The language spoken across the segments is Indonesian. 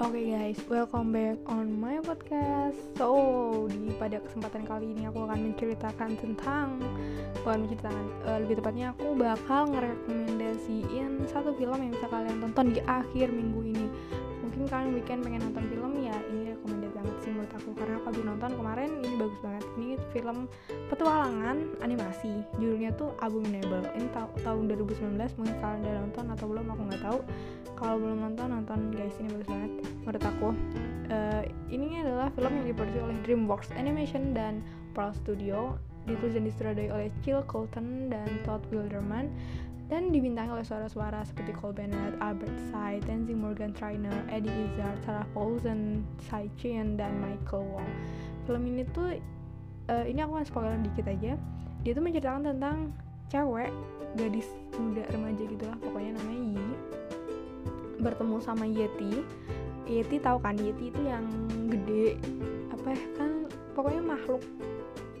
Oke okay guys, welcome back on my podcast. So, di pada kesempatan kali ini aku akan menceritakan tentang bukan menceritakan, uh, lebih tepatnya aku bakal ngerekomendasiin satu film yang bisa kalian tonton di akhir minggu ini. Mungkin kalian weekend pengen nonton film ya, ini rekomendasi banget sih menurut aku. Karena aku habis nonton kemarin ini bagus banget. Ini film petualangan animasi, judulnya tuh Abominable. Ini ta tahun 2019, mungkin kalian udah nonton atau belum aku nggak tahu. Kalau belum nonton nonton guys. Ini bagus banget menurut aku. Uh, ini adalah film yang diproduksi oleh DreamWorks Animation dan Pearl Studio. Ditulis dan disutradarai oleh Jill Colton dan Todd Wilderman dan dibintangi oleh suara-suara seperti Cole Bennett, Albert Sy, Tenzing Morgan Trainer, Eddie Izzard, Sarah Paulson, Sai Chin, dan Michael Wong. Film ini tuh uh, ini aku akan spoiler dikit aja. Dia tuh menceritakan tentang cewek gadis muda remaja gitulah pokoknya namanya Yi bertemu sama Yeti Yeti tahu kan Yeti itu yang gede apa ya kan pokoknya makhluk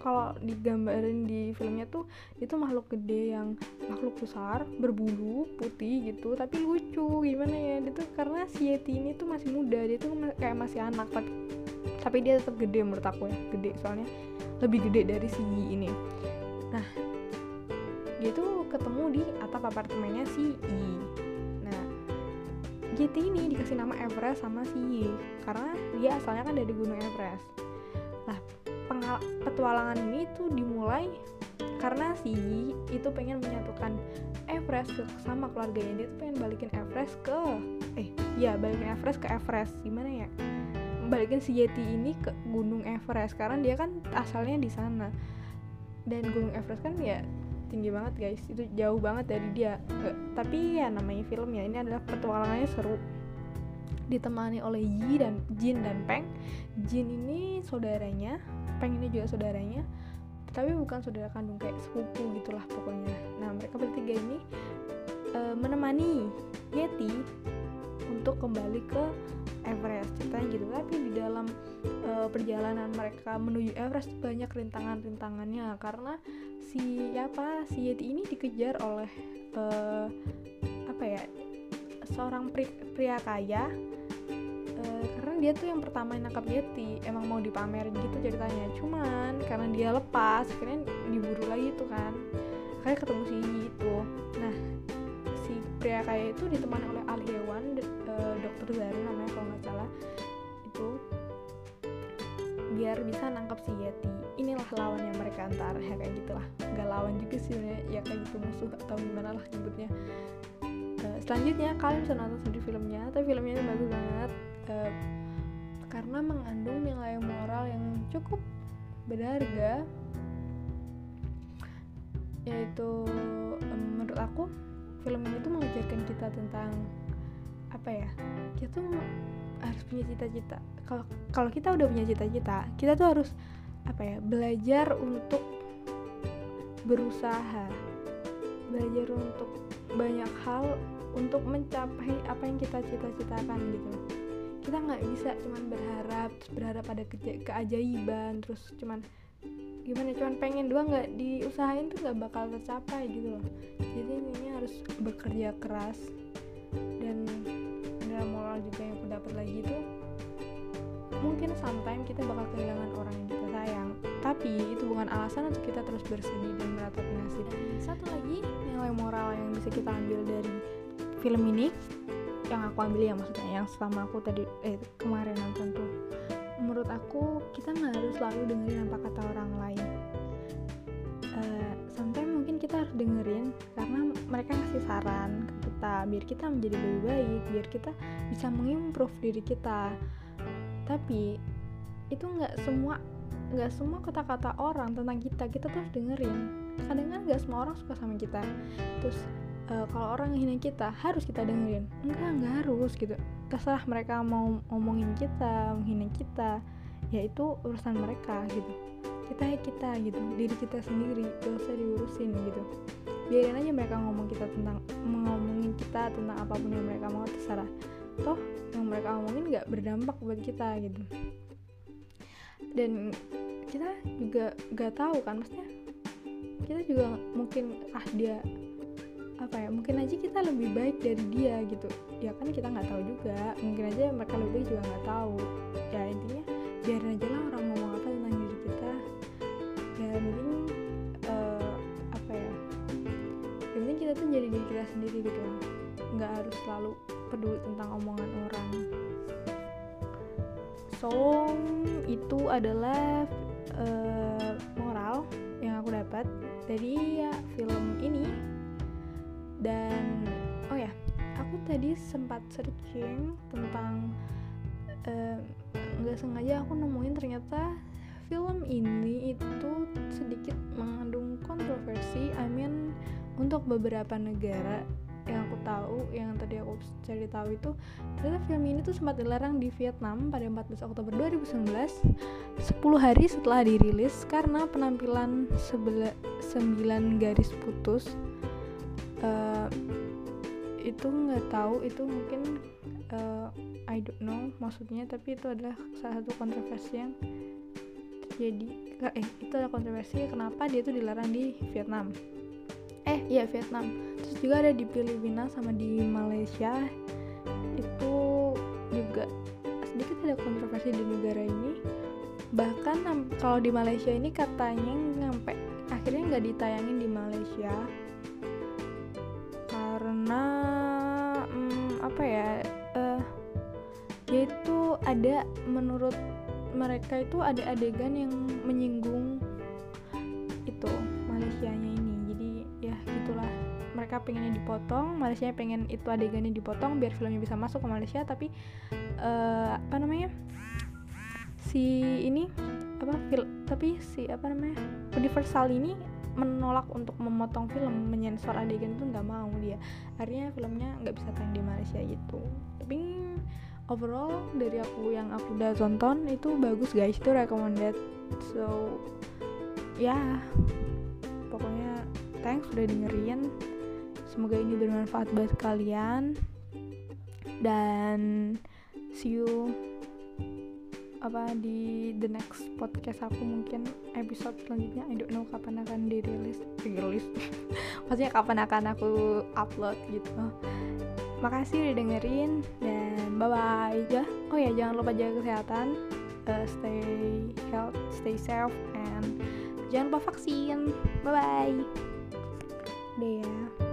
kalau digambarin di filmnya tuh itu makhluk gede yang makhluk besar berbulu putih gitu tapi lucu. Gimana ya? Dia tuh karena si Yeti ini tuh masih muda dia tuh kayak masih anak tapi tapi dia tetap gede menurut aku ya gede soalnya. Lebih gede dari si Yi ini. Nah dia tuh ketemu di atap apartemennya si Yi. JT ini dikasih nama Everest sama si Yi karena dia asalnya kan dari gunung Everest. nah petualangan ini tuh dimulai karena si Yi itu pengen menyatukan Everest ke, sama keluarganya. Dia tuh pengen balikin Everest ke eh ya balikin Everest ke Everest. Gimana ya? Balikin si Yeti ini ke gunung Everest. Karena dia kan asalnya di sana. Dan gunung Everest kan ya tinggi banget guys. Itu jauh banget dari dia. Gak, tapi ya namanya film ya ini adalah petualangannya seru. Ditemani oleh Yi dan Jin dan Peng. Jin ini saudaranya Peng ini juga saudaranya. Tapi bukan saudara kandung kayak sepupu gitulah pokoknya. Nah mereka bertiga ini uh, menemani Yeti untuk kembali ke Everest. Ceritanya gitu. Tapi di dalam uh, perjalanan mereka menuju Everest banyak rintangan-rintangannya. Karena si apa si Yeti ini dikejar oleh uh, apa ya seorang pri, pria kaya karena dia tuh yang pertama yang nangkap Yeti emang mau dipamerin gitu ceritanya. Cuman karena dia lepas akhirnya diburu lagi tuh kan. Kayak ketemu si itu. Nah si pria kaya itu ditemani oleh ahli hewan uh, dokter Zaru namanya kalau nggak salah. Itu biar bisa nangkap si Yeti. Inilah lawan yang mereka antar ya kayak gitulah. Nggak lawan juga sih ya kayak gitu musuh atau gimana lah nyebutnya uh, selanjutnya kalian bisa nonton sendiri filmnya tapi filmnya ini bagus banget. Uh, karena mengandung nilai moral yang cukup berharga yaitu menurut aku film ini tuh mengajarkan kita tentang apa ya kita tuh harus punya cita-cita. Kalau kalau kita udah punya cita-cita kita tuh harus apa ya belajar untuk berusaha. Belajar untuk banyak hal untuk mencapai apa yang kita cita-citakan gitu. Kita nggak bisa cuman berharap terus berharap pada ke keajaiban terus cuman gimana cuman pengen doang nggak diusahain tuh nggak bakal tercapai gitu loh. Jadi ini harus bekerja keras dan ada moral juga yang aku dapat lagi tuh mungkin sometimes kita bakal kehilangan orang yang kita sayang alasan untuk kita terus bersedih dan meratapi nasib. Satu lagi nilai moral yang bisa kita ambil dari film ini yang aku ambil ya maksudnya yang selama aku tadi eh kemarin nonton tuh. Menurut aku kita nggak harus selalu dengerin apa kata orang lain. Uh, sometimes mungkin kita harus dengerin karena mereka ngasih saran ke kita biar kita menjadi lebih baik biar kita bisa mengimprove diri kita. Tapi itu nggak semua nggak semua kata-kata orang tentang kita kita tuh harus dengerin. Kadang kan nggak semua orang suka sama kita. Terus uh, kalau orang ngehina kita harus kita dengerin. Enggak nggak harus gitu. Terserah mereka mau ngomongin kita menghina kita ya itu urusan mereka gitu. Kita ya kita gitu. Diri kita sendiri gak usah diurusin gitu. Biarin aja mereka ngomong kita tentang ngomongin kita tentang apa pun yang mereka mau terserah. Toh yang mereka omongin nggak berdampak buat kita gitu dan kita juga nggak tahu kan maksudnya kita juga mungkin ah dia apa ya mungkin aja kita lebih baik dari dia gitu. Ya kan kita nggak tahu juga mungkin aja mereka lebih baik juga nggak tahu. Ya intinya biarin aja lah orang ngomong apa tentang diri kita. Ya mungkin uh, apa ya yang penting kita tuh jadi diri kita sendiri gitu. Nggak harus selalu peduli tentang omongan orang. So itu adalah uh, moral yang aku dapat dari ya film ini. Dan oh ya aku tadi sempat searching tentang nggak uh, sengaja aku nemuin ternyata film ini itu sedikit mengandung kontroversi I mean untuk beberapa negara yang aku tahu yang tadi aku cari tahu itu ternyata film ini tuh sempat dilarang di Vietnam pada 14 Oktober 2019 10 hari setelah dirilis karena penampilan 9 garis putus. Uh, itu nggak tahu itu mungkin uh, I don't know maksudnya tapi itu adalah salah satu kontroversi yang terjadi. Eh itu adalah kontroversi kenapa dia itu dilarang di Vietnam eh iya Vietnam. Terus juga ada di Filipina sama di Malaysia. Itu juga sedikit ada kontroversi di negara ini. Bahkan kalau di Malaysia ini katanya sampai akhirnya nggak ditayangin di Malaysia. Karena hmm, apa ya uh, yaitu ada menurut mereka itu ada adegan yang menyinggung itu Malaysianya ini. gitulah mereka pengennya dipotong Malaysia pengen itu adegannya dipotong biar filmnya bisa masuk ke Malaysia tapi uh, apa namanya si ini apa fil tapi si apa namanya Universal ini menolak untuk memotong film menyensor adegan itu nggak mau dia. Akhirnya filmnya nggak bisa tayang di Malaysia gitu. Tapi overall dari aku yang aku udah tonton itu bagus guys. Itu recommended. So ya yeah, pokoknya thanks sudah dengerin semoga ini bermanfaat buat kalian. Dan see you apa di the next podcast aku mungkin episode selanjutnya. I don't know kapan akan dirilis dirilis. Maksudnya kapan akan aku upload gitu. Makasih udah dengerin dan bye bye ya oh ya jangan lupa jaga kesehatan. Uh, stay health stay safe and jangan lupa vaksin. Bye bye deh ya